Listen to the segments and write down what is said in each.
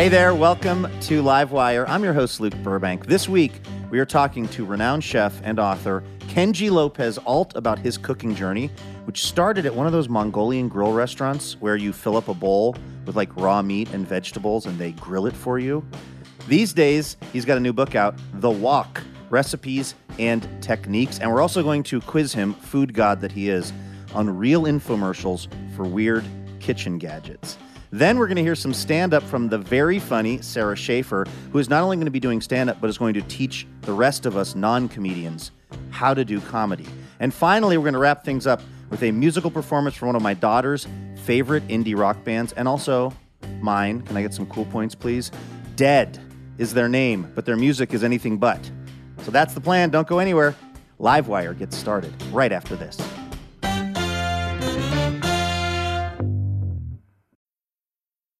Hey there, welcome to Livewire. I'm your host, Luke Burbank. This week, we are talking to renowned chef and author Kenji Lopez Alt about his cooking journey, which started at one of those Mongolian grill restaurants where you fill up a bowl with like raw meat and vegetables and they grill it for you. These days, he's got a new book out, The Wok Recipes and Techniques. And we're also going to quiz him, food god that he is, on real infomercials for weird kitchen gadgets. Then we're going to hear some stand up from the very funny Sara Schaefer, who is not only going to be doing stand up, but is going to teach the rest of us non comedians how to do comedy. And finally, we're going to wrap things up with a musical performance from one of my daughter's favorite indie rock bands, and also mine. Can I get some cool points, please? Dehd is their name, but their music is anything but. So that's the plan. Don't go anywhere. Livewire gets started right after this.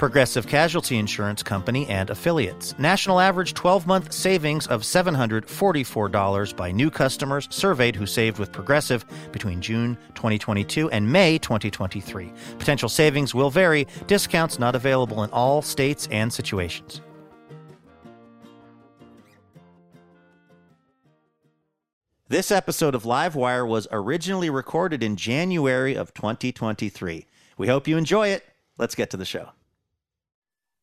Progressive Casualty Insurance Company and affiliates. National average 12 month savings of $744 by new customers surveyed who saved with Progressive between June 2022 and May 2023. Potential savings will vary, discounts not available in all states and situations. This episode of Livewire was originally recorded in January of 2023. We hope you enjoy it. Let's get to the show.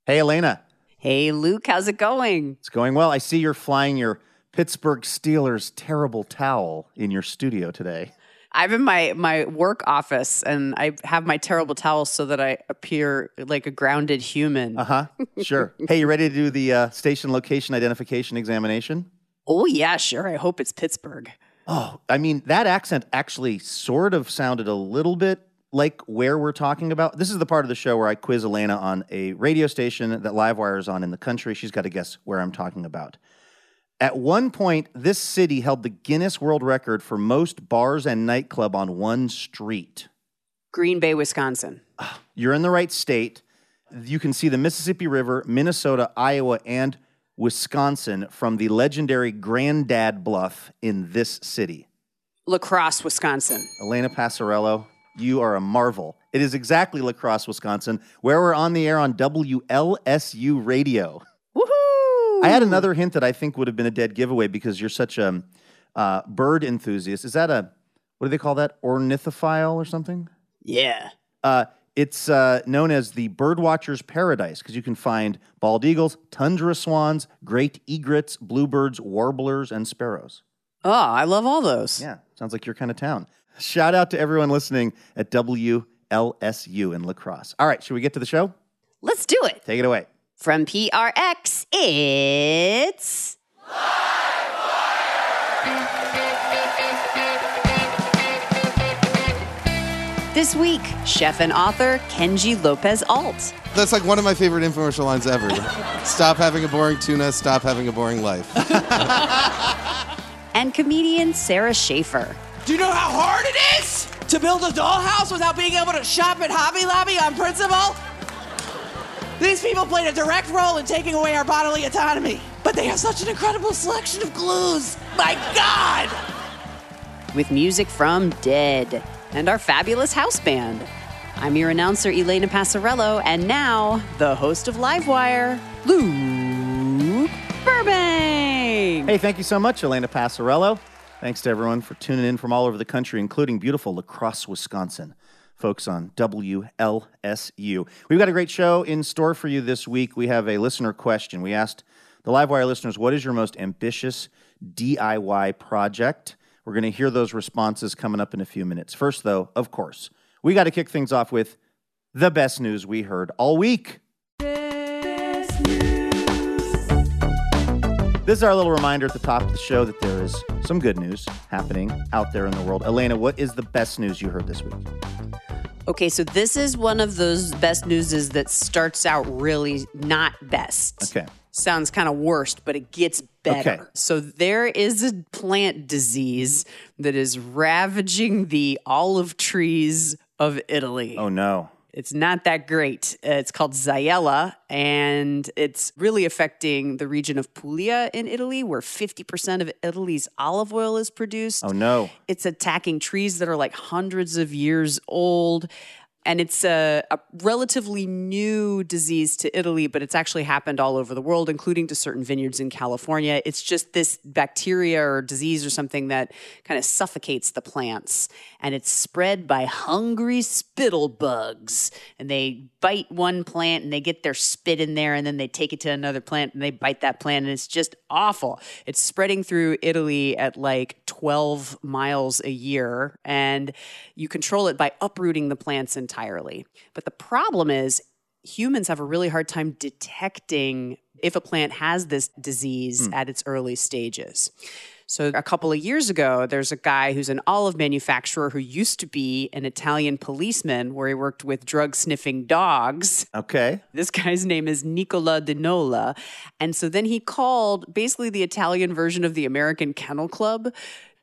Hey, Elena. Hey, Luke, how's it going? It's going well. I see you're flying your Pittsburgh Steelers terrible towel in your studio today. I'm in my, my work office and I have my terrible towel so that I appear like a grounded human. Uh huh. Sure. hey, you ready to do the uh, station location identification examination? Oh, yeah, sure. I hope it's Pittsburgh. Oh, I mean, that accent actually sort of sounded a little bit like where we're talking about. This is the part of the show where I quiz Elena on a radio station that Livewire is on in the country. She's got to guess where I'm talking about. At one point, this city held the Guinness World Record for most bars and nightclub on one street. Green Bay, Wisconsin. You're in the right state. You can see the Mississippi River, Minnesota, Iowa, and Wisconsin from the legendary Grandad Bluff in this city. La Crosse, Wisconsin. Elena Passarello, you are a marvel. It is exactly La Crosse, Wisconsin, where we're on the air on WLSU radio. Woohoo! I had another hint that I think would have been a dead giveaway because you're such a uh, bird enthusiast. Is that a, what do they call that? Ornithophile or something? Yeah. Uh, it's uh, known as the birdwatcher's paradise because you can find bald eagles, tundra swans, great egrets, bluebirds, warblers, and sparrows. Oh, I love all those. Yeah, sounds like your kind of town. Shout out to everyone listening at WLSU in La Crosse. All right, should we get to the show? Let's do it. Take it away. From PRX, it's. This week, chef and author Kenji Lopez Alt. That's like one of my favorite infomercial lines ever. stop having a boring tuna, stop having a boring life. and comedian Sara Schaefer. Do you know how hard it is to build a dollhouse without being able to shop at Hobby Lobby on principle? These people played a direct role in taking away our bodily autonomy, but they have such an incredible selection of glues. My God! With music from Dehd and our fabulous house band. I'm your announcer, Elena Passarello, and now the host of Livewire, Luke Burbank. Hey, thank you so much, Elena Passarello. Thanks to everyone for tuning in from all over the country, including beautiful La Crosse, Wisconsin. folks on WLSU. We've got a great show in store for you this week. We have a listener question. We asked the Livewire listeners, what is your most ambitious DIY project? We're going to hear those responses coming up in a few minutes. First, though, of course, we got to kick things off with the best news we heard all week. This is our little reminder at the top of the show that there is some good news happening out there in the world. Elena, what is the best news you heard this week? Okay, so this is one of those best newses that starts out really not best. Okay. Sounds kind of worst, but it gets better. Okay. So there is a plant disease that is ravaging the olive trees of Italy. Oh, no. It's not that great. Uh, It's called Xylella, and it's really affecting the region of Puglia in Italy, where 50% of Italy's olive oil is produced. Oh, no. It's attacking trees that are like hundreds of years old. And it's a, a relatively new disease to Italy, but it's actually happened all over the world, including to certain vineyards in California. It's just this bacteria or disease or something that kind of suffocates the plants. And it's spread by hungry spittle bugs. And they bite one plant and they get their spit in there, and then they take it to another plant and they bite that plant. And it's just awful. It's spreading through Italy at like 12 miles a year. And you control it by uprooting the plants entirely. But the problem is, humans have a really hard time detecting if a plant has this disease hmm. at its early stages. So, a couple of years ago, there's a guy who's an olive manufacturer who used to be an Italian policeman where he worked with drug sniffing dogs. Okay. This guy's name is Nicola Di Nola. And so then he called basically the Italian version of the American Kennel Club.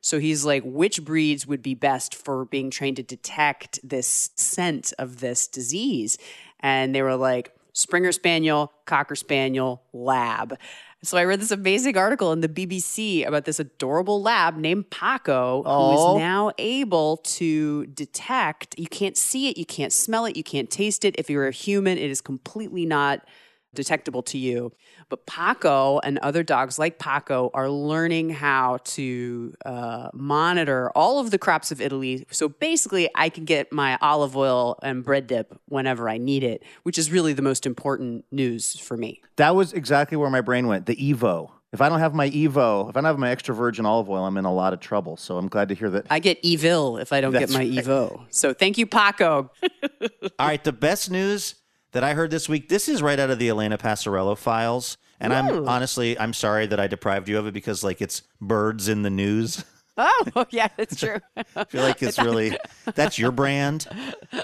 So he's like, which breeds would be best for being trained to detect this scent of this disease? And they were like, Springer Spaniel, Cocker Spaniel, Lab. So I read this amazing article in the BBC about this adorable lab named Paco, who Aw. is now able to detect. You can't see it, you can't smell it, you can't taste it. If you're a human, it is completely not detectable to you. But Paco and other dogs like Paco are learning how to uh, monitor all of the crops of Italy. So basically, I can get my olive oil and bread dip whenever I need it, which is really the most important news for me. That was exactly where my brain went. The Evo. If I don't have my Evo, if I don't have my extra virgin olive oil, I'm in a lot of trouble. So I'm glad to hear that. I get evil if I don't That's get my right. Evo. So thank you, Paco. All right, the best news that I heard this week. This is right out of the Elena Passarello files, and I'm honestly I'm sorry that I deprived you of it because like it's birds in the news. Oh, yeah, that's true. I feel like it's really that's your brand.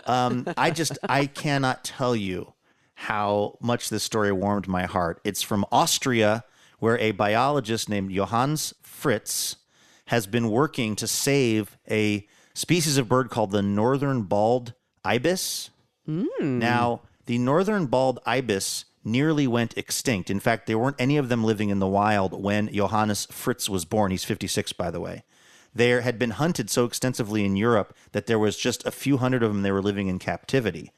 Um, I just I cannot tell you how much this story warmed my heart. It's from Austria, where a biologist named Johannes Fritz has been working to save a species of bird called the northern bald ibis. Now, the northern bald ibis nearly went extinct. In fact, there weren't any of them living in the wild when Johannes Fritz was born. He's 56, by the way. They had been hunted so extensively in Europe that there was just a few hundred of them they were living in captivity.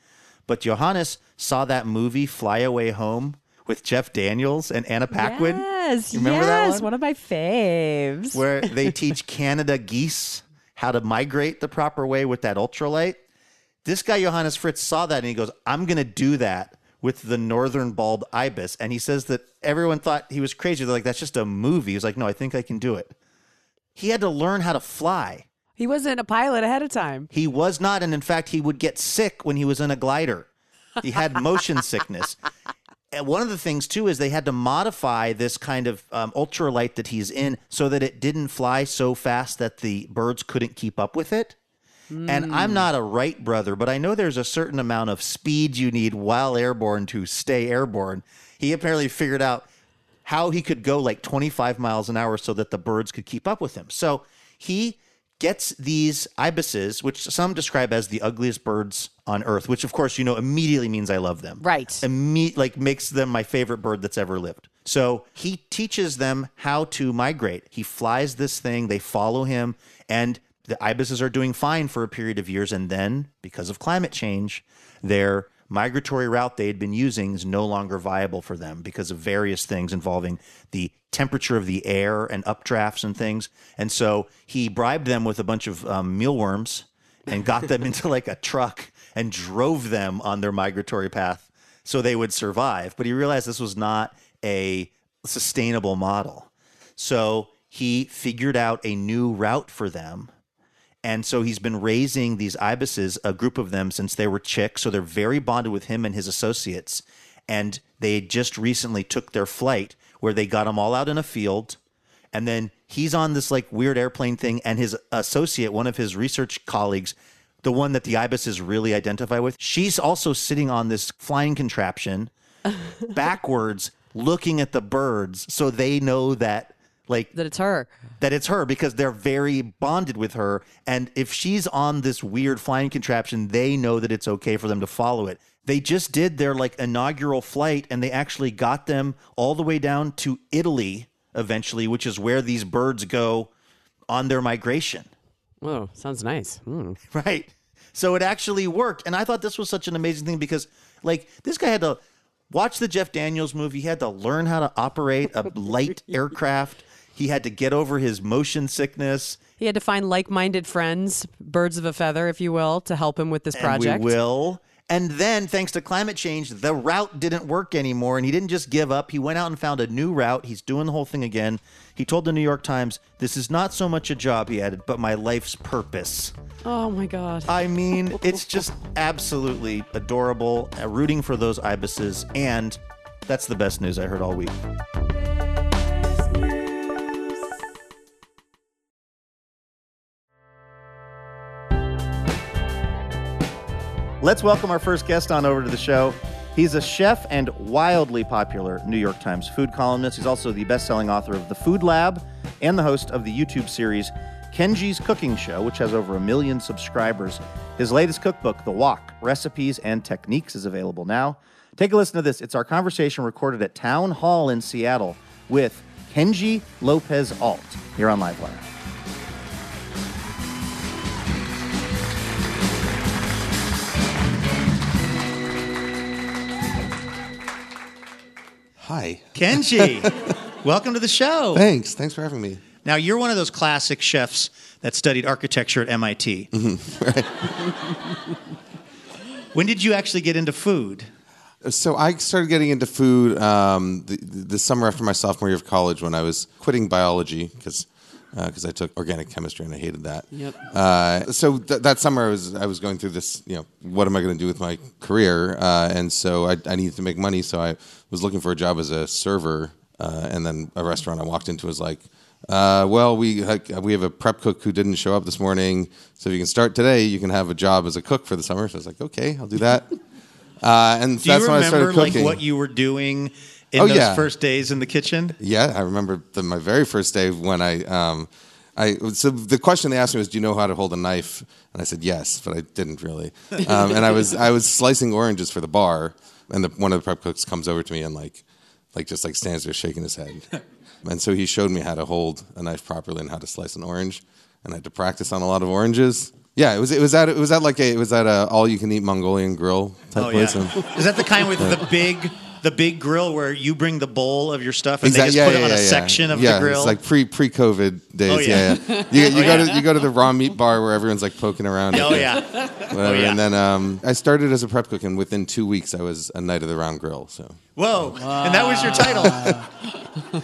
But Johannes saw that movie Fly Away Home with Jeff Daniels and Anna Paquin. Yes, You remember that yes, one? of my faves. where they teach Canada geese how to migrate the proper way with that ultralight. This guy Johannes Fritz saw that and he goes, "I'm going to do that with the northern bald ibis." And he says that everyone thought he was crazy. They're like, "That's just a movie." He's like, "No, I think I can do it." He had to learn how to fly. He wasn't a pilot ahead of time. He was not, and in fact, he would get sick when he was in a glider. He had motion sickness. And one of the things too is they had to modify this kind of um, ultralight that he's in so that it didn't fly so fast that the birds couldn't keep up with it. And I'm mm. not a Wright brother, but I know there's a certain amount of speed you need while airborne to stay airborne. He apparently figured out how he could go like 25 miles an hour so that the birds could keep up with him. So he gets these ibises, which some describe as the ugliest birds on earth, which of course you know immediately means I love them. Right. Imme- like makes them my favorite bird that's ever lived. So he teaches them how to migrate. He flies this thing, they follow him, and the ibises are doing fine for a period of years. And then, because of climate change, their migratory route they had been using is no longer viable for them because of various things involving the temperature of the air and updrafts and things. And so he bribed them with a bunch of um, mealworms and got them into like a truck and drove them on their migratory path so they would survive. But he realized this was not a sustainable model. So he figured out a new route for them. And so he's been raising these ibises, a group of them, since they were chicks. So they're very bonded with him and his associates. And they just recently took their flight where they got them all out in a field. And then he's on this like weird airplane thing. And his associate, one of his research colleagues, the one that the ibises really identify with, she's also sitting on this flying contraption backwards looking at the birds so they know that like That it's her. that it's her because they're very bonded with her and if she's on this weird flying contraption they know that it's okay for them to follow it they just did their like inaugural flight and they actually got them all the way down to Italy eventually which is where these birds go on their migration Oh, sounds nice. Mm. Right. So it actually worked. And I thought this was such an amazing thing because, like, this guy had to watch the Jeff Daniels movie. He had to learn how to operate a light aircraft. He had to get over his motion sickness. He had to find like-minded friends, birds of a feather, if you will, to help him with this project. And we will. And then, thanks to climate change, the route didn't work anymore. And he didn't just give up. He went out and found a new route. He's doing the whole thing again. He told the New York Times, This is not so much a job, he added, but my life's purpose. Oh my god. I mean, it's just absolutely adorable. Uh, rooting for those ibises, and that's the best news I heard all week. Let's welcome our first guest on over to the show. He's a chef and wildly popular New York Times food columnist. He's also the best selling author of The Food Lab and the host of the YouTube series Kenji's Cooking Show, which has over a million subscribers. His latest cookbook, The Wok Recipes and Techniques, is available now. Take a listen to this. It's our conversation recorded at Town Hall in Seattle with Kenji Lopez Alt here on Livewire. Hi. Kenji, welcome to the show. Thanks. Thanks for having me. Now, you're one of those classic chefs that studied architecture at MIT. Right. when did you actually get into food? So I started getting into food um, the, the summer after my sophomore year of college when I was quitting biology because because I took organic chemistry and I hated that. Yep. Uh, so th- that summer I was I was going through this. You know, what am I going to do with my career? Uh, and so I, I needed to make money. So I was looking for a job as a server. Uh, and then a restaurant I walked into was like, uh, "Well, we we have a prep cook who didn't show up this morning. So if you can start today, you can have a job as a cook for the summer." So I was like, "Okay, I'll do that." Uh, and Do that's when I started remember like cooking. what you were doing in Oh, those yeah. first days in the kitchen? Yeah, I remember the, my very first day when I, um, I so the question they asked me was, "Do you know how to hold a knife?" And I said yes, but I didn't really. Um, and I was I was slicing oranges for the bar, and the, one of the prep cooks comes over to me and like, like just like stands there shaking his head, and so he showed me how to hold a knife properly and how to slice an orange, and I had to practice on a lot of oranges. Yeah, it was it was at it was at like a it was at a all you can eat Mongolian grill type Oh place. yeah. Is that the kind with the big the big grill where you bring the bowl of your stuff and Exact- they just put it on a section of yeah, the grill? It's like pre pre COVID days. Oh, yeah, yeah. yeah. You, you Oh, go yeah. to you go to the raw meat bar where everyone's like poking around. oh yeah. Whatever. Oh, yeah. And then um, I started as a prep cook, and within two weeks, I was a knight of the round grill. So, Whoa. And that was your title.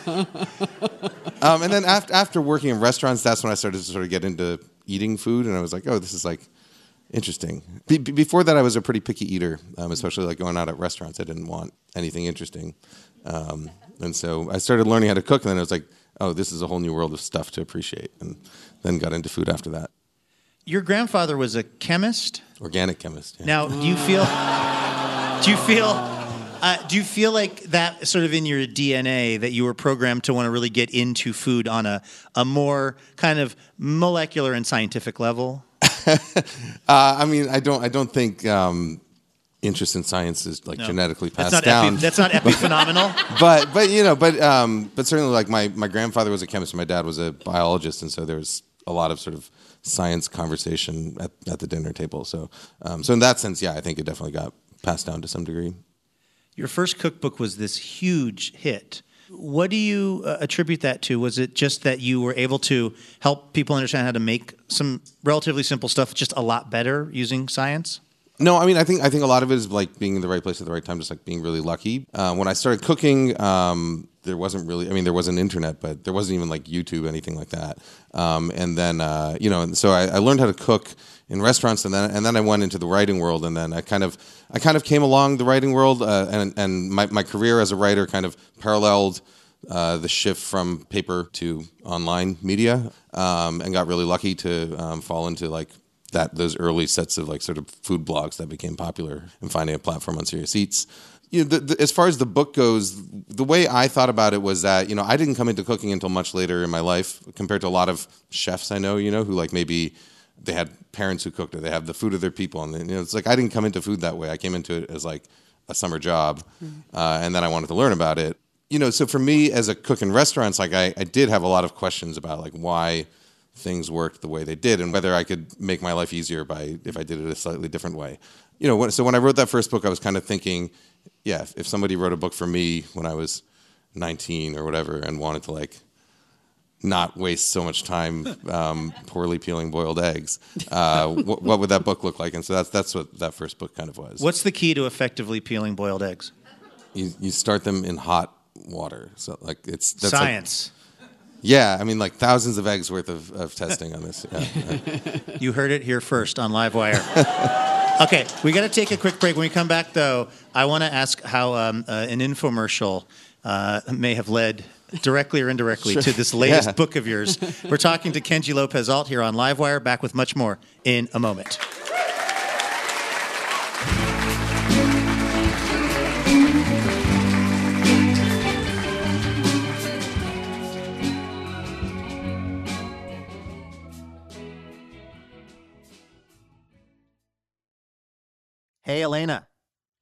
um, and then after after working in restaurants, that's when I started to sort of get into eating food, and I was like, oh, this is like interesting. Be- be- before that, I was a pretty picky eater, um, especially like going out at restaurants. I didn't want anything interesting, um, and so I started learning how to cook, and then I was like, oh, this is a whole new world of stuff to appreciate, and then got into food after that. Your grandfather was a chemist. Organic chemist. Yeah. Now, do you feel do you feel uh, do you feel like that sort of in your DNA that you were programmed to want to really get into food on a, a more kind of molecular and scientific level? Uh, I mean, I don't. I don't think um, interest in science is like No. genetically passed down. epi, that's not epiphenomenal. but but you know, but um, but certainly like my my grandfather was a chemist, and my dad was a biologist, and so there was a lot of sort of science conversation at, at the dinner table. So um, so in that sense, yeah, I think it definitely got passed down to some degree. Your first cookbook was this huge hit. What do you uh, attribute that to? Was it just that you were able to help people understand how to make some relatively simple stuff just a lot better using science? No, I mean, I think I think a lot of it is like being in the right place at the right time, just like being really lucky. Uh, when I started cooking, um, there wasn't really, I mean, there was an internet, but there wasn't even like YouTube, anything like that. Um, and then, uh, you know, and so I, I learned how to cook in restaurants, and then and then I went into the writing world, and then I kind of I kind of came along the writing world, uh, and and my my career as a writer kind of paralleled. Uh, the shift from paper to online media, um, and got really lucky to um, fall into like that those early sets of like sort of food blogs that became popular and finding a platform on Serious Eats. You know, the, the, as far as the book goes, the way I thought about it was that you know I didn't come into cooking until much later in my life compared to a lot of chefs I know. You know, who like maybe they had parents who cooked or they have the food of their people, and you know, it's like I didn't come into food that way. I came into it as like a summer job, uh, and then I wanted to learn about it. You know, so for me as a cook in restaurants, like I, I did have a lot of questions about like why things worked the way they did and whether I could make my life easier by if I did it a slightly different way. You know, when, so when I wrote that first book, I was kind of thinking, yeah, if, if somebody wrote a book for me when I was 19 or whatever and wanted to like not waste so much time um, poorly peeling boiled eggs, uh, what, what would that book look like? And so that's that's what that first book kind of was. What's the key to effectively peeling boiled eggs? You you start them in hot water, so like it's that's like- Science. yeah, I mean like thousands of eggs worth of, of testing on this. Yeah, yeah. You heard it here first on Livewire. okay, we got to take a quick break. When we come back, though, I want to ask how um, uh, an infomercial uh, may have led directly or indirectly to this latest Yeah. book of yours. We're talking to Kenji Lopez Alt here on Livewire. Back with much more in a moment. Hey, Elena.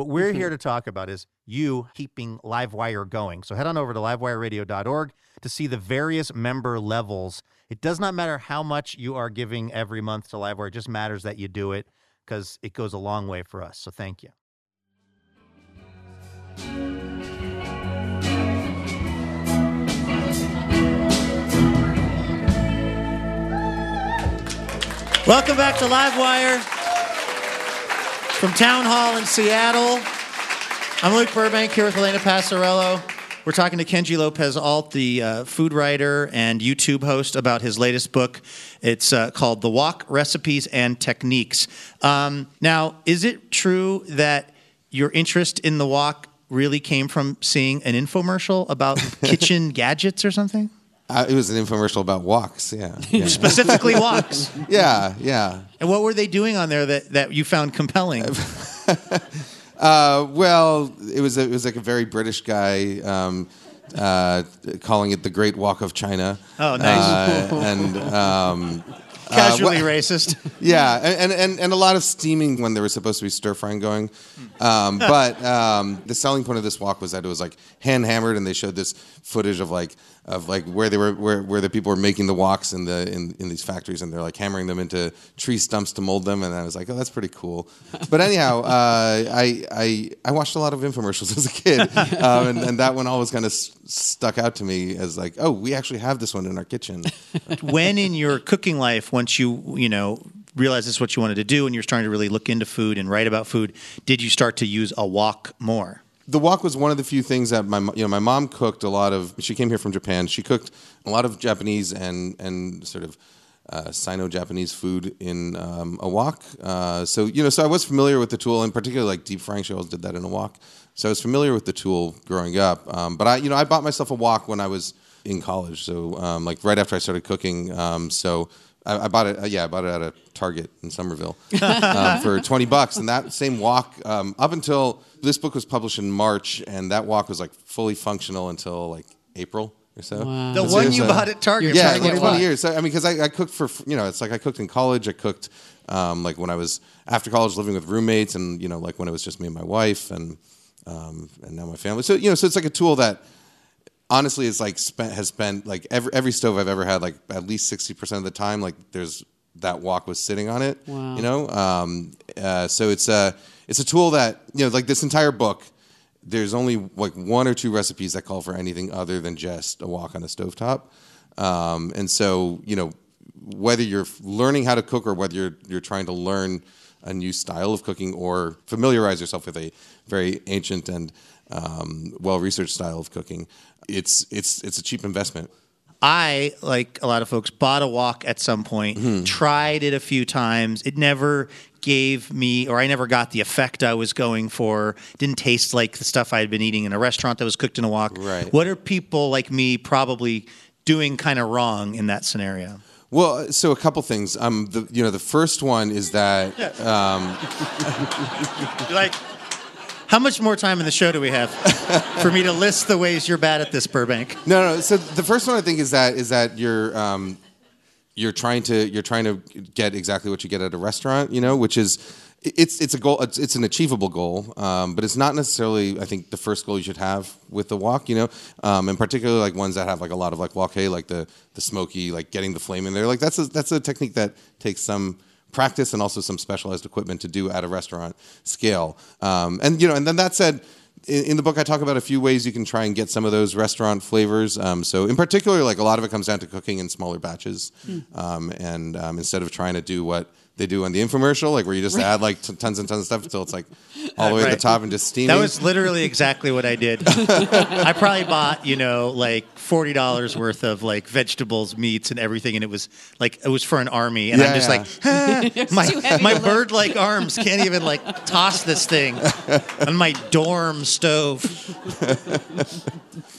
What we're here mm-hmm. to talk about is you keeping Livewire going. So head on over to livewireradio.org to see the various member levels. It does not matter how much you are giving every month to Livewire, it just matters that you do it because it goes a long way for us. So thank you. Welcome back to Livewire from Town Hall in Seattle. I'm Luke Burbank here with Elena Passarello. We're talking to Kenji Lopez Alt, the uh, food writer and YouTube host, about his latest book. It's uh, called The Wok Recipes and Techniques. Um, now, is it true that your interest in the wok really came from seeing an infomercial about kitchen gadgets or something? Uh, it was an infomercial about woks. Yeah, yeah, Specifically, woks. yeah. yeah. And what were they doing on there that, that you found compelling? Uh, well, it was a, it was like a very British guy um, uh, calling it the Great Wok of China. Oh, nice. Uh, and um, Casually wha- racist. yeah, and, and and a lot of steaming when there was supposed to be stir frying going. Um, but um, the selling point of this wok was that it was like hand hammered, and they showed this footage of like of like where they were where, where the people were making the woks in the in, in these factories and they're like hammering them into tree stumps to mold them and I was like oh that's pretty cool. But anyhow uh, I, I I watched a lot of infomercials as a kid um, and, and that one always kind of s- stuck out to me as like oh we actually have this one in our kitchen. When in your cooking life, once you you know realized this is what you wanted to do, and you're starting to really look into food and write about food, did you start to use a wok more? the wok was one of the few things that my you know my mom cooked a lot of. She came here from Japan. She cooked a lot of Japanese and and sort of uh, Sino-Japanese food in um, a wok. Uh, so you know, so I was familiar with the tool, and particularly like deep frying. She always did that in a wok. So I was familiar with the tool growing up. Um, but I you know I bought myself a wok when I was in college. So um, like right after I started cooking. Um, so. I, I bought it. Uh, yeah, I bought it at a Target in Somerville um, for twenty bucks. And that same wok, um, up until this book was published in March, and that wok was like fully functional until like April or so. The one you a- bought at Target. Yeah, Target 20, wok. years. So, I mean, because I, I cooked for you know, it's like I cooked in college. I cooked um, like when I was after college, living with roommates, and you know, like when it was just me and my wife, and um, and now my family. So you know, so it's like a tool that honestly it's like spent has spent like every every stove I've ever had like at least sixty percent of the time like there's that wok was sitting on it. Wow. You know, um, uh, so it's a it's a tool that you know like this entire book. There's only like one or two recipes that call for anything other than just a wok on a stovetop, um, and so you know whether you're learning how to cook or whether you're you're trying to learn a new style of cooking or familiarize yourself with a very ancient and um, well researched style of cooking, it's it's it's a cheap investment. I, like a lot of folks, bought a wok at some point, Mm-hmm. tried it a few times. It never gave me, or I never got the effect I was going for. Didn't taste like the stuff I had been eating in a restaurant that was cooked in a wok. Right. What are people like me probably doing kind of wrong in that scenario? Well, so a couple things. Um, the you know the first one is that um, like, how much more time in the show do we have for me to list the ways you're bad at this, Burbank? no, no. So the first one I think is that is that you're um, you're trying to you're trying to get exactly what you get at a restaurant. You know, which is it's it's a goal. It's, it's an achievable goal, um, but it's not necessarily I think the first goal you should have with the wok. You know, um, and particularly like ones that have like a lot of like wok like the the smoky like getting the flame in there. Like that's a, that's a technique that takes some practice and also some specialized equipment to do at a restaurant scale. Um, and you know, and then that said, in, in the book I talk about a few ways you can try and get some of those restaurant flavors. Um, so in particular, like a lot of it comes down to cooking in smaller batches, um, and um, instead of trying to do what they do on the infomercial, like where you just add like t- tons and tons of stuff until it's like all the way at Right. the top and just steaming. That was literally exactly what I did. I probably bought, you know, like forty dollars worth of like vegetables, meats, and everything, and it was like it was for an army, and Yeah, I'm just yeah. like, too my my bird-like arms can't even like toss this thing on my dorm stove.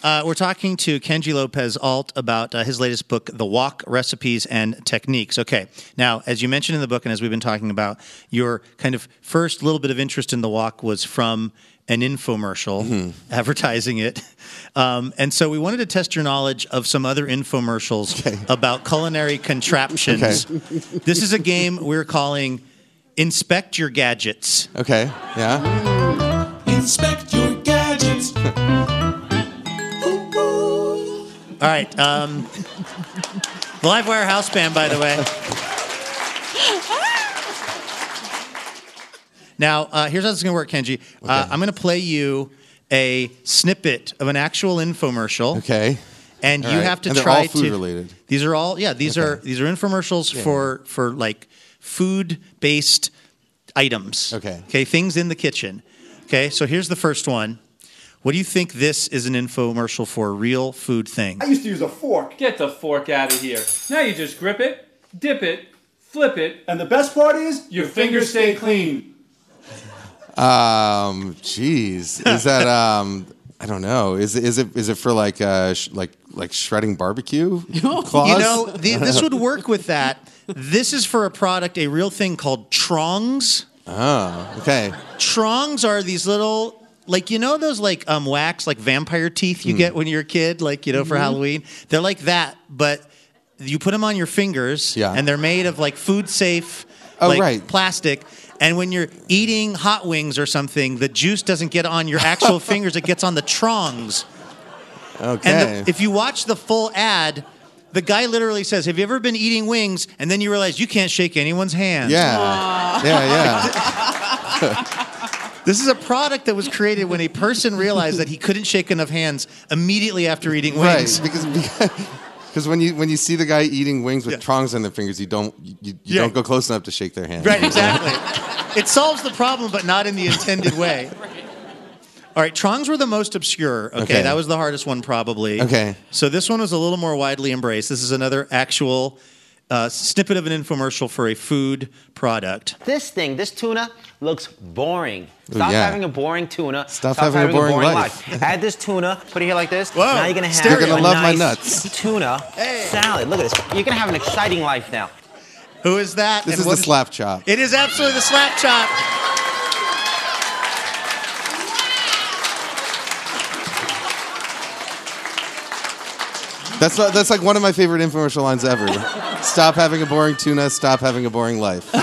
Uh, we're talking to Kenji Lopez Alt about uh, his latest book, The Wok: Recipes and Techniques. Okay, now, as you mentioned in the book, and as we've been talking about, your kind of first little bit of interest in the wok was from an infomercial advertising it. Um, and so we wanted to test your knowledge of some other infomercials about culinary contraptions. This is a game we're calling Inspect Your Gadgets. okay, yeah. Inspect your gadgets. All right. Um, the Livewire House Band, by the way. Now, uh, here's how this is going to work, Kenji. Uh, I'm going to play you a snippet of an actual infomercial. Okay. And All you right. have to And they're try all food to. related. These are all yeah. These are these are infomercials for for like food based items. Okay. Okay. Things in the kitchen. Okay. So here's the first one. What do you think this is an infomercial for? A real food thing. I used to use a fork. Get the fork out of here. Now you just grip it, dip it, flip it. And the best part is, Your fingers stay clean. Um, jeez, is that um? I don't know. Is it is it is it for like uh sh- like like shredding barbecue claws? You know, the, this would work with that. This is for a product, a real thing called Trongs. Oh, okay. Trongs are these little, like you know those like um wax like vampire teeth Hmm. you get when you're a kid, like you know for Halloween. They're like that, but you put them on your fingers, Yeah. and they're made of like food safe, Oh, like, right. plastic. And when you're eating hot wings or something, the juice doesn't get on your actual fingers; it gets on the Trongs. Okay. And the, if you watch the full ad, the guy literally says, "Have you ever been eating wings?" And then you realize you can't shake anyone's hand. yeah. Yeah, yeah. This is a product that was created when a person realized that he couldn't shake enough hands immediately after eating wings. Right. Because because when you when you see the guy eating wings with Yeah. prongs on their fingers, you don't you, you Yeah. don't go close enough to shake their hand. Right, exactly. it solves the problem, but not in the intended way. All right, Trongs were the most obscure. Okay, Okay. that was the hardest one, probably. Okay. So this one was a little more widely embraced. This is another actual uh, snippet of an infomercial for a food product. This thing, this tuna, looks boring. Ooh, Stop yeah. having a boring tuna. Stop having a boring life. Add this tuna, put it here like this. Whoa, now you're gonna have. You're gonna a love my nuts. Tuna salad. Look at this. You're gonna have an exciting life now. Who is that? This and is the what slap chop. It is absolutely the slap chop. That's not, that's like one of my favorite infomercial lines ever. stop having a boring tuna. Stop having a boring life.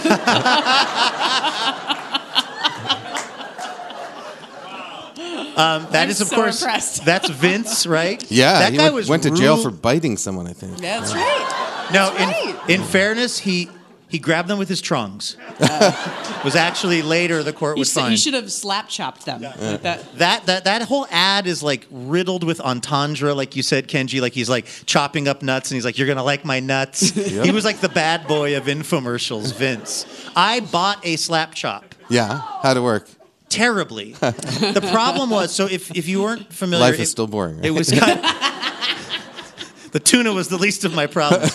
Um, that I'm is, of so course, impressed. that's Vince, right? Yeah, that he guy went, was went to jail rule- for biting someone. I think. That's right. No, That's in, in fairness, he he grabbed them with his trunks. was actually later the court He, was said- fine. he should have slap chopped them. Like that. That that that whole ad is like riddled with entendre, like you said, Kenji. Like he's like chopping up nuts, and he's like, "You're gonna like my nuts." He was like the bad boy of infomercials, Vince. I bought a slap chop Yeah. How'd it work? terribly. the problem was, so if if you weren't familiar, Life is it- still boring. Right? It was kind of, the tuna was the least of my problems.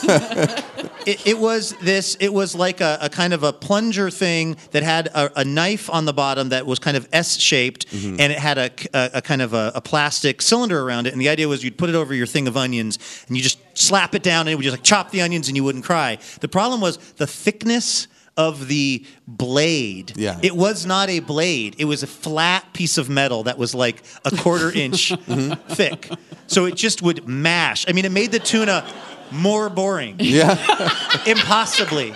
It, it was this. It was like a, a kind of a plunger thing that had a, a knife on the bottom that was kind of S shaped, Mm-hmm. and it had a, a, a kind of a, a plastic cylinder around it. And the idea was you'd put it over your thing of onions, and you just slap it down, and it would just like chop the onions, and you wouldn't cry. The problem was the thickness of the blade. Yeah. It was not a blade. It was a flat piece of metal that was like a quarter inch Mm-hmm. thick. So it just would mash. I mean, it made the tuna more boring. yeah. Impossibly.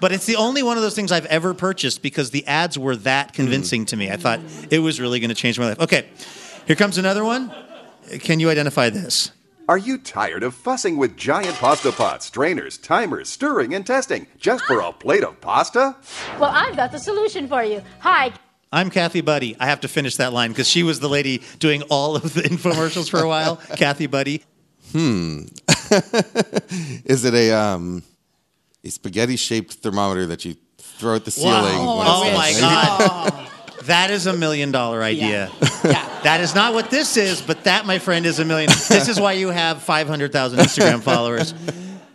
But it's the only one of those things I've ever purchased because the ads were that mm. convincing to me. I thought it was really going to change my life. Okay, here comes another one. Can you identify this? Are you tired of fussing with giant pasta pots, strainers, timers, stirring, and testing just for a plate of pasta? Well, I've got the solution for you. Hi. I'm Kathy Buddy. I have to finish that line because she was the lady doing all of the infomercials for a while. Kathy Buddy. Hmm. Is it a um, a spaghetti shaped thermometer that you throw at the ceiling? Wow. when Oh, it's my like- God. That is a million dollar idea. Yeah. That is not what this is, but that, my friend, is a million. This is why you have 500,000 Instagram followers.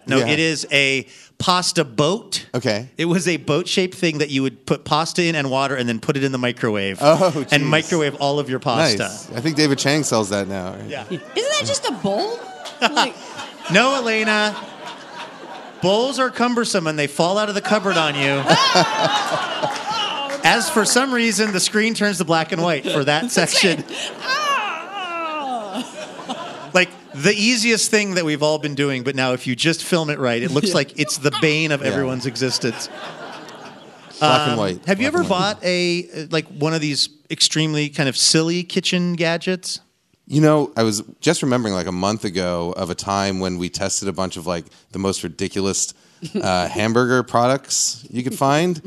No, Yeah. it is a pasta boat. Okay. It was a boat shaped thing that you would put pasta in and water and then put it in the microwave. Oh, and microwave all of your pasta. Nice. I think David Chang sells that now. right? Yeah. Isn't that just a bowl? Like, No, Elena. Bowls are cumbersome and they fall out of the cupboard on you. As for some reason, the screen turns to black and white for that section. Like the easiest thing that we've all been doing, but now if you just film it right, it looks like it's the bane of everyone's existence. Black and Um, white. Have you Black ever bought a like one of these extremely kind of silly kitchen gadgets? You know, I was just remembering like a month ago of a time when we tested a bunch of like the most ridiculous uh, hamburger products you could find.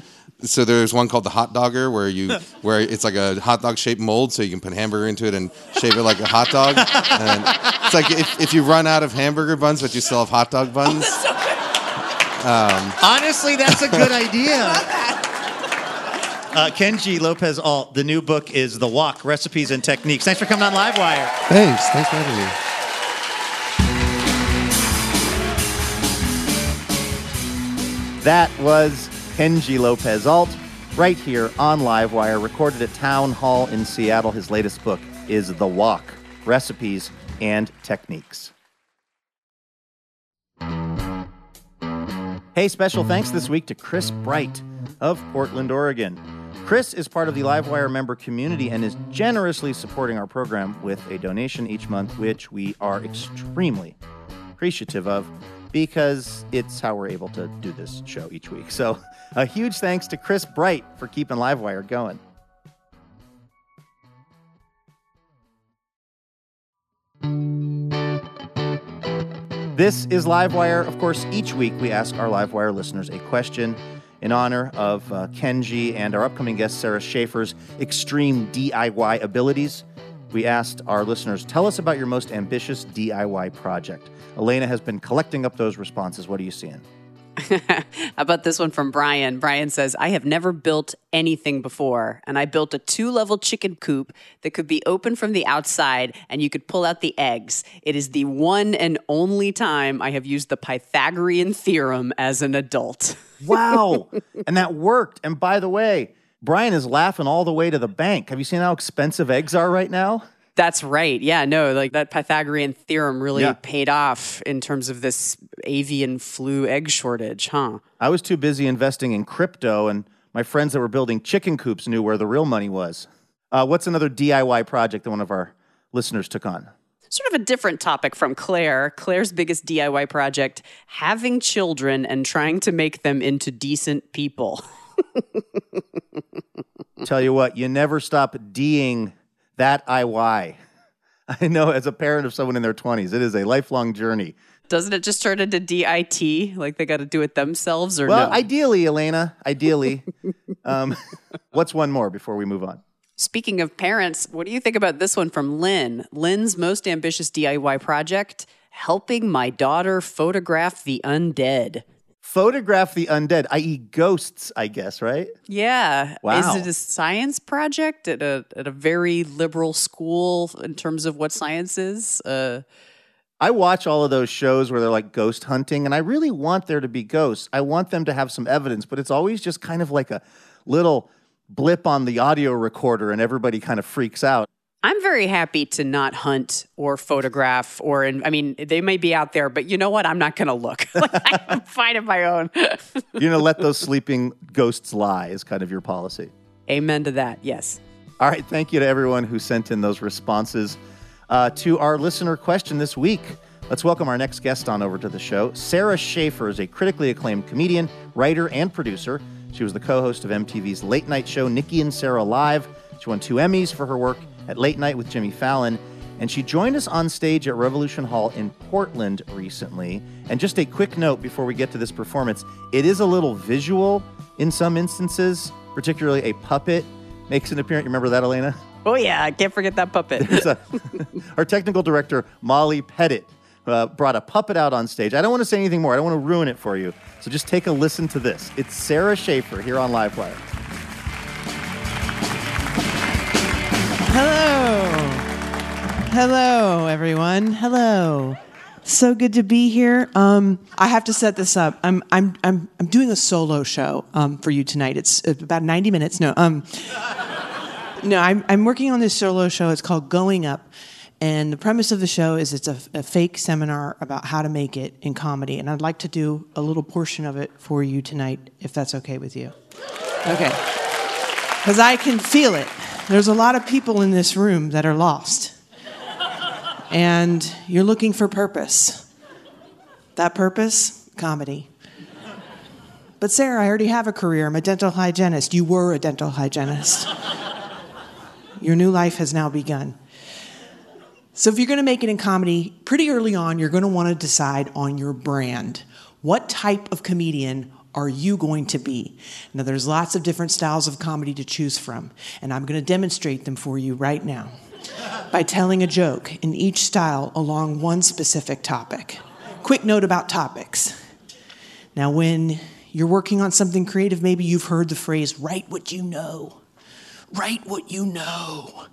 So there's one called the hot dogger where you where it's like a hot dog shaped mold, so you can put hamburger into it and shape it like a hot dog. And it's like if, if you run out of hamburger buns, but you still have hot dog buns. Um, Honestly, that's a good idea. Uh, Kenji Lopez Alt, the new book is The Wok Recipes and Techniques. Thanks for coming on Livewire. thanks, thanks for having me. That was Kenji Lopez Alt right here on Livewire, recorded at Town Hall in Seattle. His latest book is The Wok Recipes and Techniques. Hey, special thanks this week to Chris Bright of Portland, Oregon. Chris is part of the Livewire member community and is generously supporting our program with a donation each month, which we are extremely appreciative of because it's how we're able to do this show each week. So, a huge thanks to Chris Bright for keeping Livewire going. This is Livewire. Of course, each week we ask our Livewire listeners a question in honor of uh, Kenji and our upcoming guest, Sara Schaefer's extreme DIY abilities. We asked our listeners, tell us about your most ambitious DIY project. Elena has been collecting up those responses. What are you seeing? How about this one from Brian? Brian says, I have never built anything before, and I built a two level chicken coop that could be open from the outside and you could pull out the eggs. It is the one and only time I have used the Pythagorean theorem as an adult. Wow. and that worked. And by the way, Brian is laughing all the way to the bank. Have you seen how expensive eggs are right now? That's right. Yeah, no, like that Pythagorean theorem really Yeah. paid off in terms of this avian flu egg shortage, huh? I was too busy investing in crypto, and my friends that were building chicken coops knew where the real money was. Uh, what's another DIY project that one of our listeners took on? Sort of a different topic from Claire. Claire's biggest DIY project having children and trying to make them into decent people. Tell you what, you never stop D'ing that IY. I know as a parent of someone in their 20s, it is a lifelong journey. Doesn't it just turn into DIT? Like they got to do it themselves or Well, no? ideally, Elena, ideally. um, what's one more before we move on? Speaking of parents, what do you think about this one from Lynn? Lynn's most ambitious DIY project helping my daughter photograph the undead. Photograph the undead, i.e., ghosts, I guess, right? Yeah. Wow. Is it a science project at a at a very liberal school in terms of what science is? Uh, I watch all of those shows where they're like ghost hunting, and I really want there to be ghosts. I want them to have some evidence, but it's always just kind of like a little blip on the audio recorder, and everybody kind of freaks out. I'm very happy to not hunt or photograph or in, I mean they may be out there, but you know what? I'm not going to look. like, I'm fine on my own. You're going to let those sleeping ghosts lie, is kind of your policy. Amen to that. Yes. All right. Thank you to everyone who sent in those responses uh, to our listener question this week. Let's welcome our next guest on over to the show. Sara Schaefer is a critically acclaimed comedian, writer, and producer. She was the co host of MTV's late night show, Nikki and Sara Live. She won two Emmys for her work at Late Night with Jimmy Fallon. And she joined us on stage at Revolution Hall in Portland recently. And just a quick note before we get to this performance it is a little visual in some instances, particularly a puppet makes an appearance. You remember that, Elena? Oh yeah, I can't forget that puppet. A- our technical director, Molly Pettit, uh, brought a puppet out on stage. I don't want to say anything more. I don't want to ruin it for you. So just take a listen to this. It's Sara Schaefer here on Livewire. Hello. Hello, everyone. Hello. So good to be here. Um, I have to set this up. I'm I'm I'm I'm doing a solo show um, for you tonight. It's about 90 minutes. No, um, no, I'm I'm working on this solo show. It's called Going Up, and the premise of the show is it's a, a fake seminar about how to make it in comedy, and I'd like to do a little portion of it for you tonight, if that's okay with you. Okay. Because I can feel it. There's a lot of people in this room that are lost. And you're looking for purpose. That purpose? Comedy. But Sara, I already have a career. I'm a dental hygienist. You were a dental hygienist. Your new life has now begun. So, if you're going to make it in comedy, pretty early on, you're going to want to decide on your brand. What type of comedian are you going to be? Now, there's lots of different styles of comedy to choose from, and I'm going to demonstrate them for you right now by telling a joke in each style along one specific topic. Quick note about topics. Now, when you're working on something creative, maybe you've heard the phrase, write what you know. Write what you know.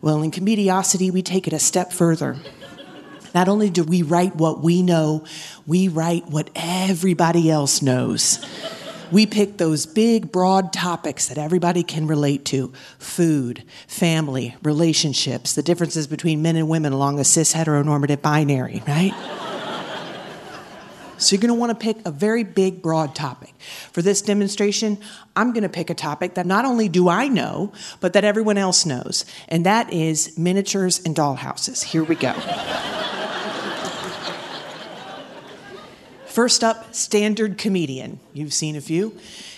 Well, in Comediosity, we take it a step further. Not only do we write what we know, we write what everybody else knows. We pick those big, broad topics that everybody can relate to food, family, relationships, the differences between men and women along a cis heteronormative binary, right? So you're want to pick a very big, broad topic. For this demonstration, I'm to pick a topic that not only do I know, but that everyone else knows, and that is miniatures and dollhouses. Here we go. First up, standard comedian. You've seen a few.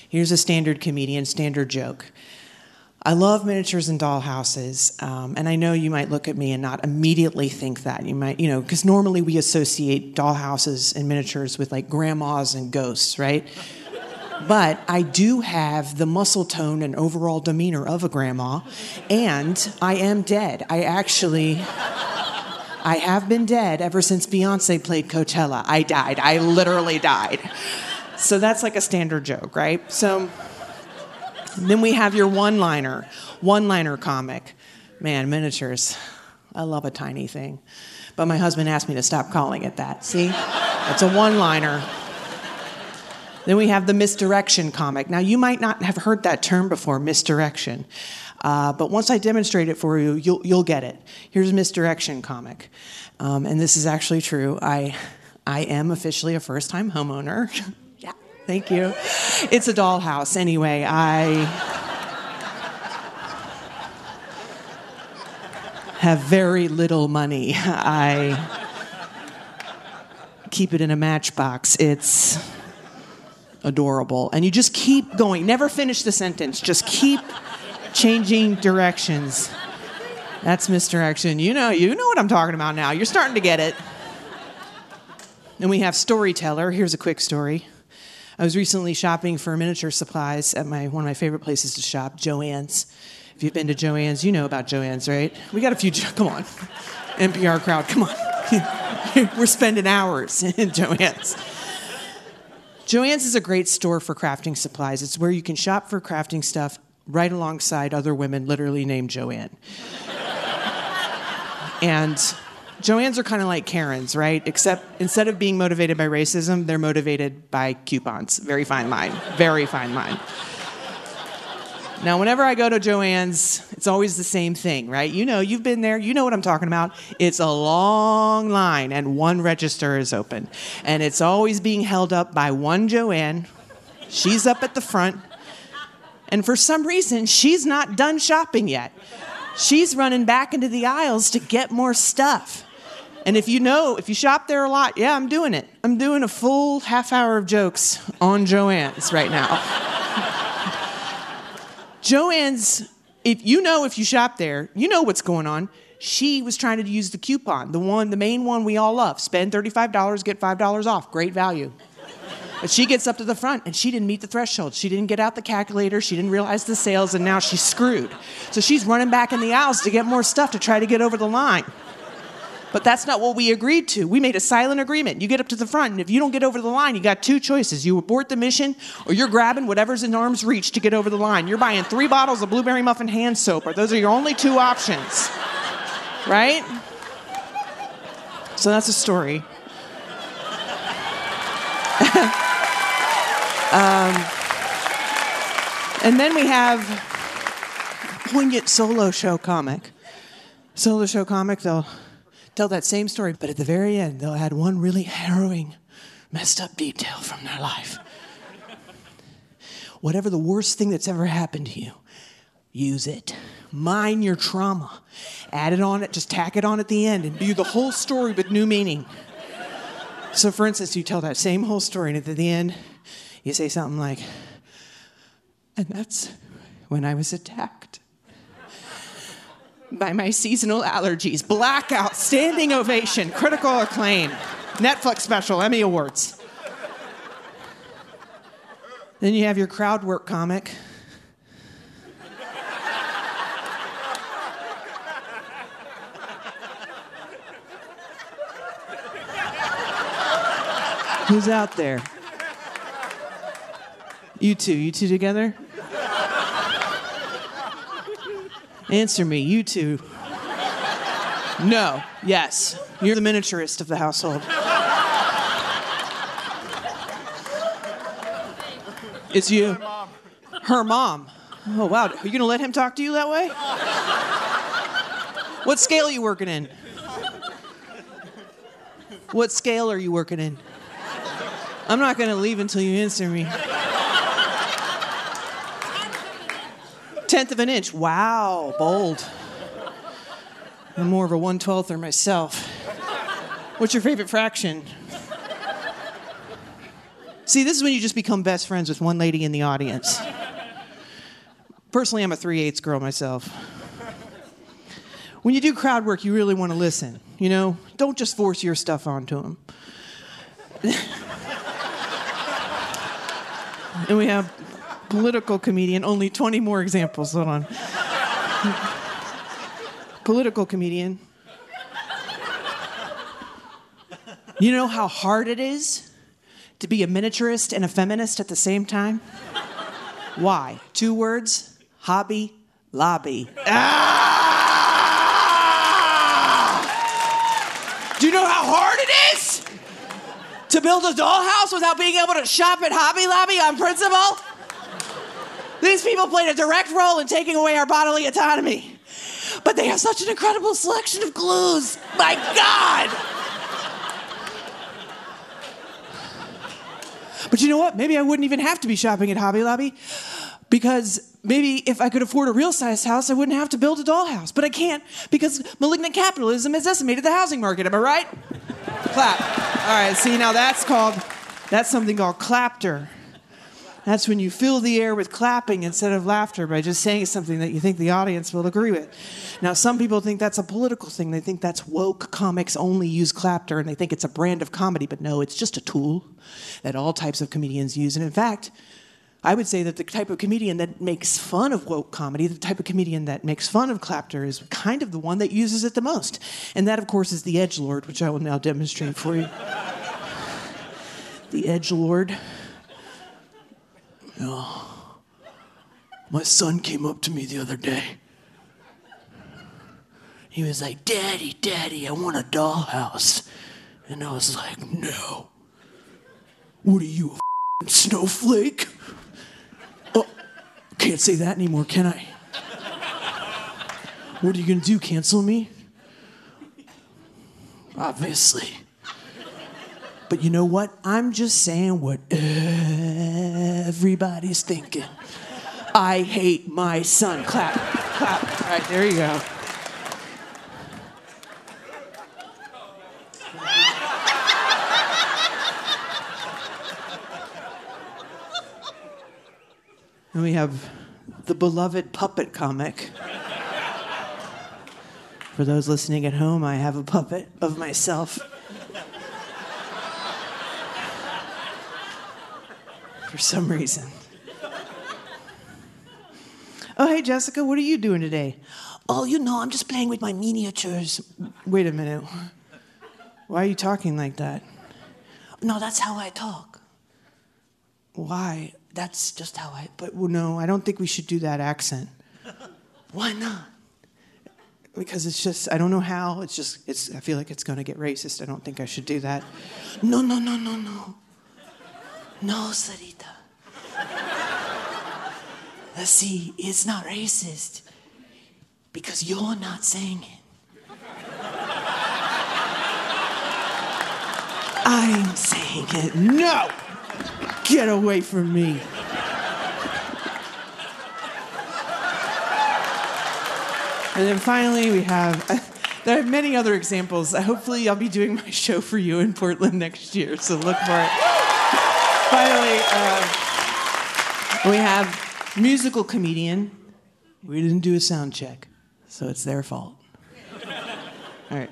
Here's a standard comedian, standard joke. I love miniatures and dollhouses, um, and I know you might look at me and not immediately think that. You might, you know, because normally we associate dollhouses and miniatures with like grandmas and ghosts, right? but I do have the muscle tone and overall demeanor of a grandma, and I am dead. I actually. I have been dead ever since Beyonce played Coachella. I died. I literally died. So that's like a standard joke, right? So then we have your one liner, one liner comic. Man, miniatures. I love a tiny thing. But my husband asked me to stop calling it that. See? It's a one liner. Then we have the misdirection comic. Now, you might not have heard that term before, misdirection. Uh, but once I demonstrate it for you, you'll, you'll get it. Here's a misdirection comic. Um, and this is actually true. I, I am officially a first time homeowner. yeah, thank you. It's a dollhouse. Anyway, I have very little money. I keep it in a matchbox. It's adorable. And you just keep going. Never finish the sentence. Just keep changing directions. That's misdirection. You know, you know what I'm talking about now. You're starting to get it. And we have storyteller. Here's a quick story. I was recently shopping for miniature supplies at my one of my favorite places to shop, Joann's. If you've been to Joann's, you know about Joann's, right? We got a few. Come on, NPR crowd, come on. We're spending hours in Joann's. Joann's is a great store for crafting supplies. It's where you can shop for crafting stuff right alongside other women literally named Joanne. and Joanne's are kind of like Karen's, right? Except instead of being motivated by racism, they're motivated by coupons. Very fine line. Very fine line. Now, whenever I go to Joanne's, it's always the same thing, right? You know, you've been there, you know what I'm talking about. It's a long line, and one register is open. And it's always being held up by one Joanne. She's up at the front. And for some reason, she's not done shopping yet. She's running back into the aisles to get more stuff. And if you know, if you shop there a lot, yeah, I'm doing it. I'm doing a full half hour of jokes on Joanne's right now. Joanne's, if you know if you shop there, you know what's going on. She was trying to use the coupon, the one, the main one we all love. Spend $35, get $5 off. Great value. But she gets up to the front and she didn't meet the threshold. She didn't get out the calculator, she didn't realize the sales, and now she's screwed. So she's running back in the aisles to get more stuff to try to get over the line. But that's not what we agreed to. We made a silent agreement. You get up to the front, and if you don't get over the line, you got two choices. You abort the mission, or you're grabbing whatever's in arm's reach to get over the line. You're buying three bottles of blueberry muffin hand soap, or those are your only two options. Right? So that's a story. um, and then we have poignant solo show comic. Solo show comic, they'll tell that same story, but at the very end, they'll add one really harrowing, messed up detail from their life. Whatever the worst thing that's ever happened to you, use it. Mine your trauma. Add it on it, just tack it on at the end and do the whole story with new meaning. So, for instance, you tell that same whole story, and at the end, you say something like, and that's when I was attacked by my seasonal allergies. Blackout, standing ovation, critical acclaim, Netflix special, Emmy Awards. Then you have your crowd work comic. Who's out there? You two, you two together? Answer me, you two. No, yes. You're the miniaturist of the household. It's you. Her mom. Oh, wow. Are you going to let him talk to you that way? What scale are you working in? What scale are you working in? I'm not going to leave until you answer me. Tenth of an inch. Wow, bold. I'm more of a 112er myself. What's your favorite fraction? See, this is when you just become best friends with one lady in the audience. personally, I'm a 3 8 girl myself. When you do crowd work, you really want to listen. You know, don't just force your stuff onto them. and we have political comedian, only 20 more examples. Hold on. political comedian. You know how hard it is to be a miniaturist and a feminist at the same time? Why? Two words hobby, lobby. Ah! Do you know how hard it is to build a dollhouse without being able to shop at Hobby Lobby on principle? These people played a direct role in taking away our bodily autonomy. But they have such an incredible selection of clues. My God! But you know what? Maybe I wouldn't even have to be shopping at Hobby Lobby because maybe if I could afford a real sized house, I wouldn't have to build a dollhouse. But I can't because malignant capitalism has decimated the housing market. Am I right? Clap. All right, see, now that's called, that's something called clapter. That's when you fill the air with clapping instead of laughter by just saying something that you think the audience will agree with. Now, some people think that's a political thing. They think that's woke comics only use clapter and they think it's a brand of comedy, but no, it's just a tool that all types of comedians use. And in fact, I would say that the type of comedian that makes fun of woke comedy, the type of comedian that makes fun of clapter, is kind of the one that uses it the most. And that, of course, is the edge lord, which I will now demonstrate for you. the edge lord. Yeah. My son came up to me the other day. He was like, Daddy, Daddy, I want a dollhouse. And I was like, No. What are you, a snowflake? Oh, can't say that anymore, can I? What are you gonna do? Cancel me? Obviously. But you know what? I'm just saying what everybody's thinking. I hate my son. Clap, clap. All right, there you go. And we have the beloved puppet comic. For those listening at home, I have a puppet of myself. For some reason. Oh, hey, Jessica, what are you doing today? Oh, you know, I'm just playing with my miniatures. Wait a minute. Why are you talking like that? No, that's how I talk. Why? That's just how I. But well, no, I don't think we should do that accent. Why not? Because it's just I don't know how. It's just it's. I feel like it's going to get racist. I don't think I should do that. No, no, no, no, no. No, Sarita. See, it's not racist because you're not saying it. I'm saying it. No! Get away from me. And then finally, we have. There are many other examples. Hopefully, I'll be doing my show for you in Portland next year, so look for it. Finally, uh, we have musical comedian. We didn't do a sound check, so it's their fault. All right.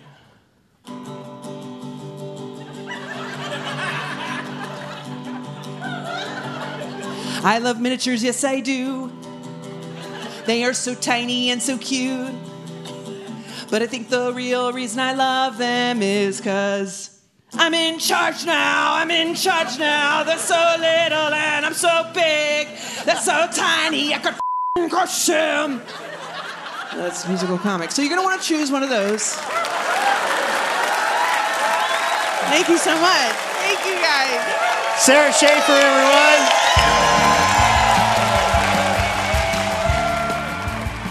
I love miniatures, yes, I do. They are so tiny and so cute. But I think the real reason I love them is because I'm in charge now, I'm in charge now. They're so little and I'm so big. They're so tiny, I could f***ing crush them. That's musical comics. So you're gonna want to choose one of those. Thank you so much. Thank you guys. Sara Schaefer, everyone.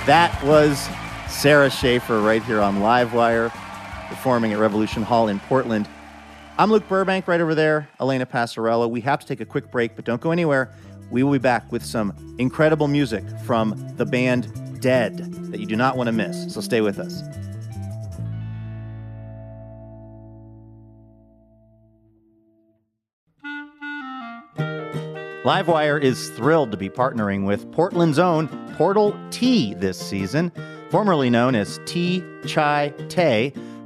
That was Sara Schaefer right here on Livewire, performing at Revolution Hall in Portland. I'm Luke Burbank right over there, Elena Passarello. We have to take a quick break, but don't go anywhere. We will be back with some incredible music from the band Dehd that you do not want to miss. So stay with us. Livewire is thrilled to be partnering with Portland's own Portal Tea this season. Formerly known as Tea Chai Té,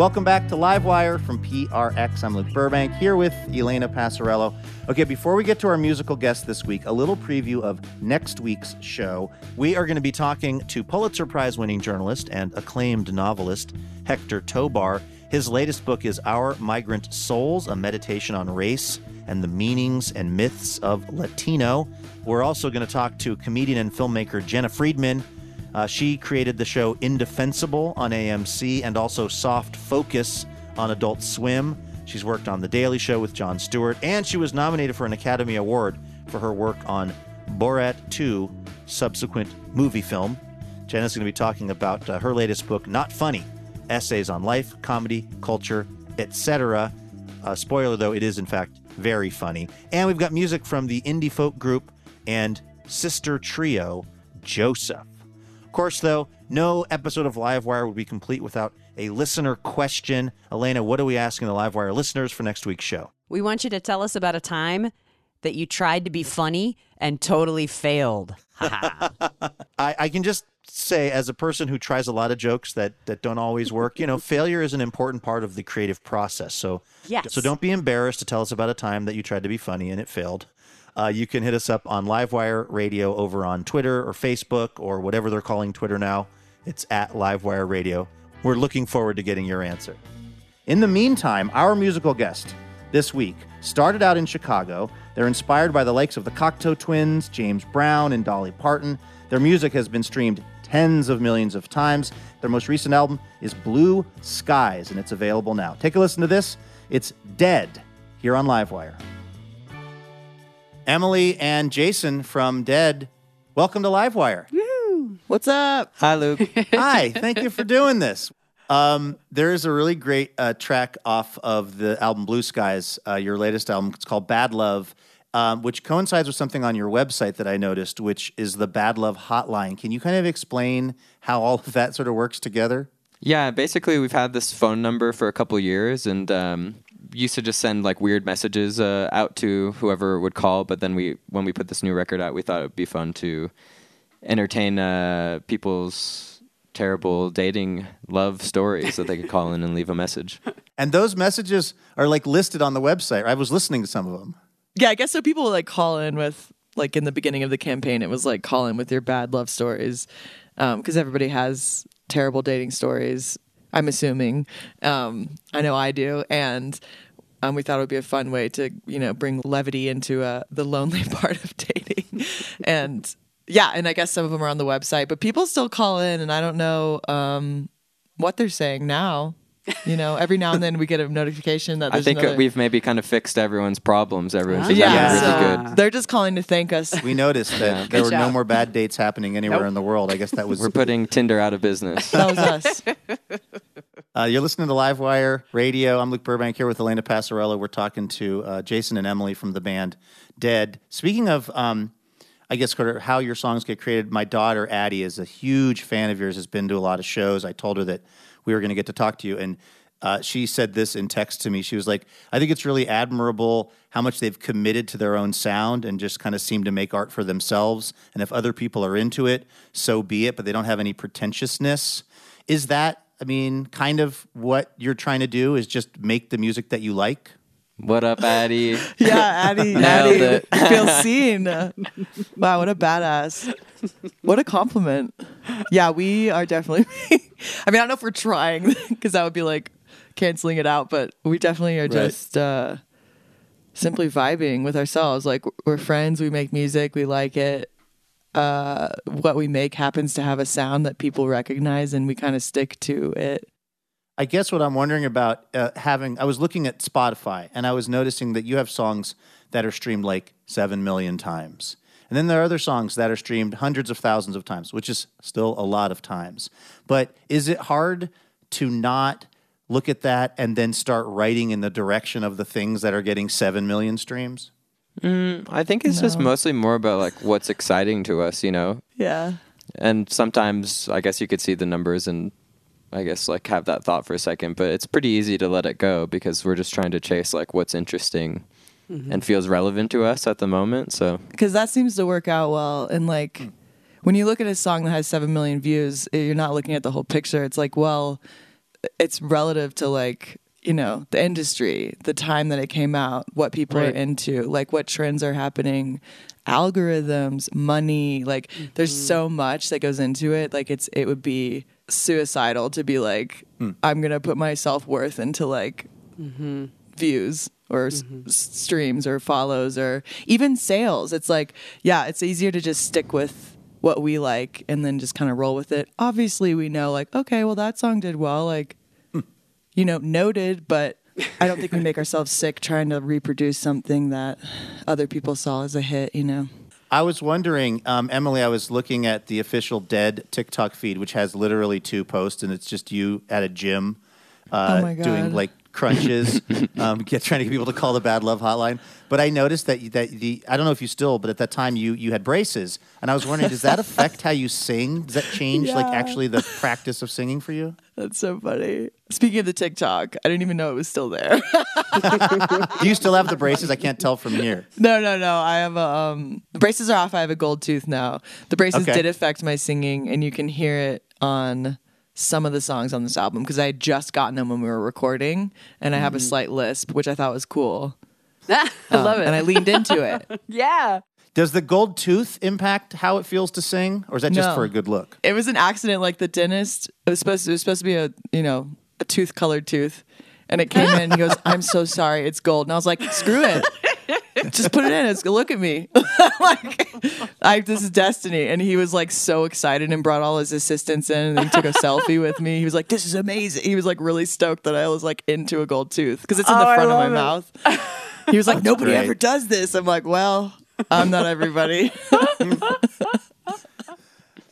Welcome back to Livewire from PRX. I'm Luke Burbank here with Elena Passarello. Okay, before we get to our musical guest this week, a little preview of next week's show. We are going to be talking to Pulitzer Prize winning journalist and acclaimed novelist Hector Tobar. His latest book is Our Migrant Souls, a meditation on race and the meanings and myths of Latino. We're also going to talk to comedian and filmmaker Jena Friedman. Uh, she created the show Indefensible on AMC and also Soft Focus on Adult Swim. She's worked on The Daily Show with Jon Stewart, and she was nominated for an Academy Award for her work on Borat 2, subsequent movie film. Jena's going to be talking about uh, her latest book, Not Funny Essays on Life, Comedy, Culture, etc. Uh, spoiler though, it is in fact very funny. And we've got music from the indie folk group and sister trio, Joseph. Of course, though, no episode of Livewire would be complete without a listener question. Elena, what are we asking the Livewire listeners for next week's show? We want you to tell us about a time that you tried to be funny and totally failed. I, I can just say, as a person who tries a lot of jokes that, that don't always work, you know, failure is an important part of the creative process. So, Yes. so don't be embarrassed to tell us about a time that you tried to be funny and it failed. Uh, you can hit us up on Livewire Radio over on Twitter or Facebook or whatever they're calling Twitter now. It's at Livewire Radio. We're looking forward to getting your answer. In the meantime, our musical guest this week started out in Chicago. They're inspired by the likes of the Cocteau Twins, James Brown, and Dolly Parton. Their music has been streamed tens of millions of times. Their most recent album is Blue Skies, and it's available now. Take a listen to this. It's Dehd here on Livewire. Emily and Jason from Dehd, welcome to Livewire. Woo! What's up? Hi, Luke. Hi, thank you for doing this. Um, there is a really great uh, track off of the album Blue Skies, uh, your latest album. It's called Bad Love, um, which coincides with something on your website that I noticed, which is the Bad Love Hotline. Can you kind of explain how all of that sort of works together? Yeah, basically, we've had this phone number for a couple years, and um, used to just send like weird messages uh, out to whoever would call. But then we, when we put this new record out, we thought it would be fun to entertain uh, people's terrible dating love stories that they could call in and leave a message. And those messages are like listed on the website. I was listening to some of them. Yeah, I guess so. People like call in with like in the beginning of the campaign, it was like call in with your bad love stories because everybody has terrible dating stories. I'm assuming. Um, I know I do, and um, we thought it would be a fun way to you know bring levity into uh, the lonely part of dating, and yeah, and I guess some of them are on the website, but people still call in, and I don't know um, what they're saying now. You know, every now and then we get a notification that I think another- we've maybe kind of fixed everyone's problems. Everyone's yeah, yeah, really so good. They're just calling to thank us. We noticed that Yeah. there Good were no more bad dates happening anywhere Nope. in the world. I guess that was We're putting Tinder out of business. That was us. Uh, you're listening to Livewire Radio. I'm Luke Burbank here with Elena Passarello. We're talking to uh, Jason and Emily from the band Dehd. Speaking of, um, I guess, sort of how your songs get created, my daughter Addie is a huge fan of yours, has been to a lot of shows. I told her that we were going to get to talk to you. And uh, she said this in text to me. She was like, I think it's really admirable how much they've committed to their own sound and just kind of seem to make art for themselves. And if other people are into it, so be it, but they don't have any pretentiousness. Is that, I mean, kind of what you're trying to do is just make the music that you like? What up, Addie? Yeah, Addie. Nailed Addie it. feels seen. Wow, what a badass. What a compliment. Yeah, we are definitely. I mean, I don't know if we're trying because that would be like canceling it out, but we definitely are Right. just uh, simply vibing with ourselves. Like we're friends, we make music, we like it. Uh, what we make happens to have a sound that people recognize, and we kind of stick to it. I guess what I'm wondering about uh, having, I was looking at Spotify and I was noticing that you have songs that are streamed like 7 million times. And then there are other songs that are streamed hundreds of thousands of times, which is still a lot of times. But is it hard to not look at that and then start writing in the direction of the things that are getting 7 million streams? Mm, I think it's just mostly more about like what's exciting to us, you know. Yeah. And sometimes I guess you could see the numbers and I guess like have that thought for a second, but it's pretty easy to let it go because we're just trying to chase like what's interesting Mhm. and feels relevant to us at the moment. So because that seems to work out well. And like when you look at a song that has seven million views, eh, you're not looking at the whole picture. It's like, well, it's relative to like you know the industry, the time that it came out, what people Right. are into, like what trends are happening, algorithms, money. Like there's so much that goes into it. Like it's it would be suicidal to be like, hmm. I'm gonna put my self worth into like mm-hmm. views or s- mm-hmm. s- streams or follows or even sales. It's like, yeah, it's easier to just stick with what we like and then just kind of roll with it. Obviously, we know, like, okay, well, that song did well, like, hmm. you know, noted, but I don't think we make ourselves sick trying to reproduce something that other people saw as a hit, you know? I was wondering, um, Emily, I was looking at the official Dehd TikTok feed, which has literally two posts, and it's just you at a gym uh, Oh my God. doing like crunches, um, get, trying to get people to call the Bad Love Hotline. But I noticed that you- that the I don't know if you still, but at that time you you had braces, and I was wondering, does that affect how you sing? Does that change like actually the practice of singing for you? That's so funny. Speaking of the TikTok, I didn't even know it was still there. Do you still have the braces? I can't tell from here. No, no, no. I have a um the braces are off. I have a gold tooth now. The braces Okay. did affect my singing and you can hear it on some of the songs on this album because I had just gotten them when we were recording and I have a Mm. slight lisp, which I thought was cool. I Um, love it. And I leaned into it. yeah. Does the gold tooth impact how it feels to sing, or is that just No. for a good look? It was an accident like the dentist it was supposed to, it was supposed to be a, you know, a tooth colored tooth. And it came in and he goes, I'm so sorry, it's gold. And I was like, screw it. Just put it in. It's look at me. like I this is destiny. And he was like so excited and brought all his assistants in and he took a selfie with me. He was like, This is amazing. He was like really stoked that I was like into a gold tooth. Because it's in Oh, the I front of my it. mouth. He was like, That's Nobody great. ever does this. I'm like, Well, I'm not everybody.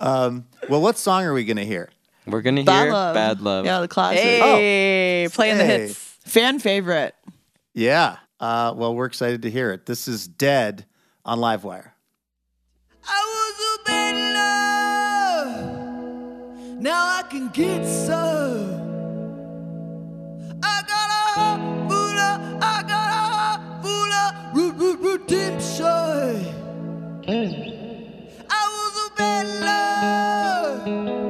Um, well, what song are we going to hear? we're gonna Bad hear Love. Bad Love. Yeah, the classic. Hey, playing the hits. Fan favorite. Yeah. Uh, well, we're excited to hear it. This is Dehd on Livewire. Now I can get some. I got a heart full of, I got a heart full of re- re- redemption. I was a bad love.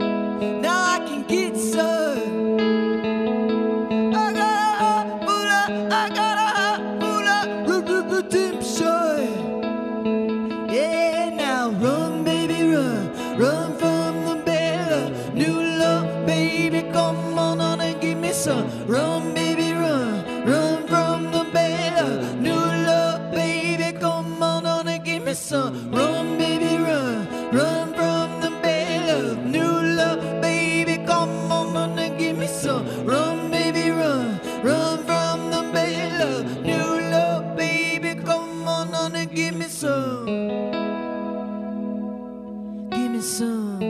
Some. Run, baby, run, run from the bell. New love, baby, come on on and give me some. Run, baby, run, run from the bell. New love, baby, come on on and give me some. Give me some.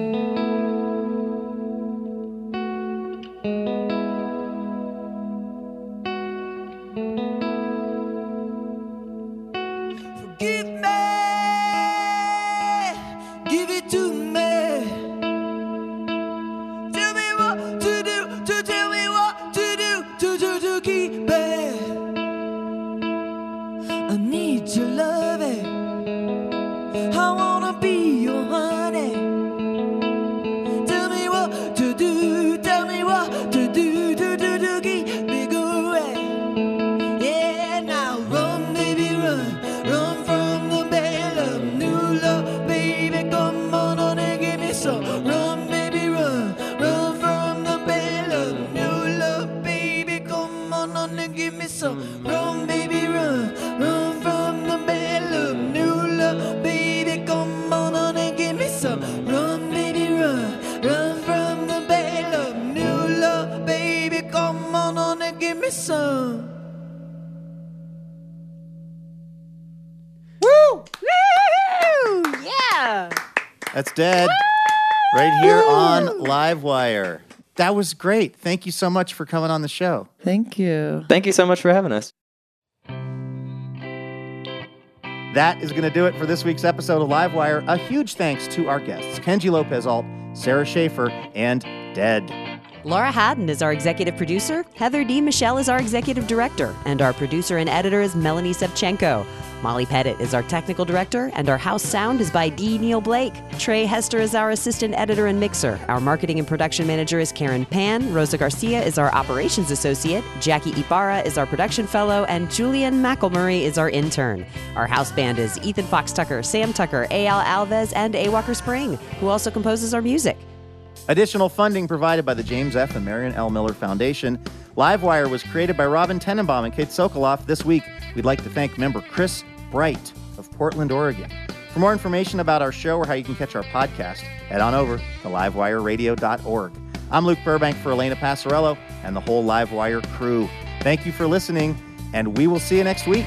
Was great. Thank you so much for coming on the show. Thank you. Thank you so much for having us. That is going to do it for this week's episode of Livewire. A huge thanks to our guests, Kenji Lopez Alt, Sara Schaefer, and Dehd. Laura Haddon is our executive producer. Heather D. Michelle is our executive director. And our producer and editor is Melanie Sevcenko. Molly Pettit is our technical director, and our house sound is by D. Neil Blake. Trey Hester is our assistant editor and mixer. Our marketing and production manager is Karen Pan. Rosa Garcia is our operations associate. Jackie Ibarra is our production fellow, and Julian McElmurray is our intern. Our house band is Ethan Fox Tucker, Sam Tucker, A.L. Alves, and A. Walker Spring, who also composes our music. Additional funding provided by the James F. and Marion L. Miller Foundation. Livewire was created by Robin Tenenbaum and Kate Sokoloff. This week, we'd like to thank member Chris Bright of Portland, Oregon. For more information about our show or how you can catch our podcast, head on over to livewireradio.org. I'm Luke Burbank for Elena Passarello and the whole Livewire crew. Thank you for listening, and we will see you next week.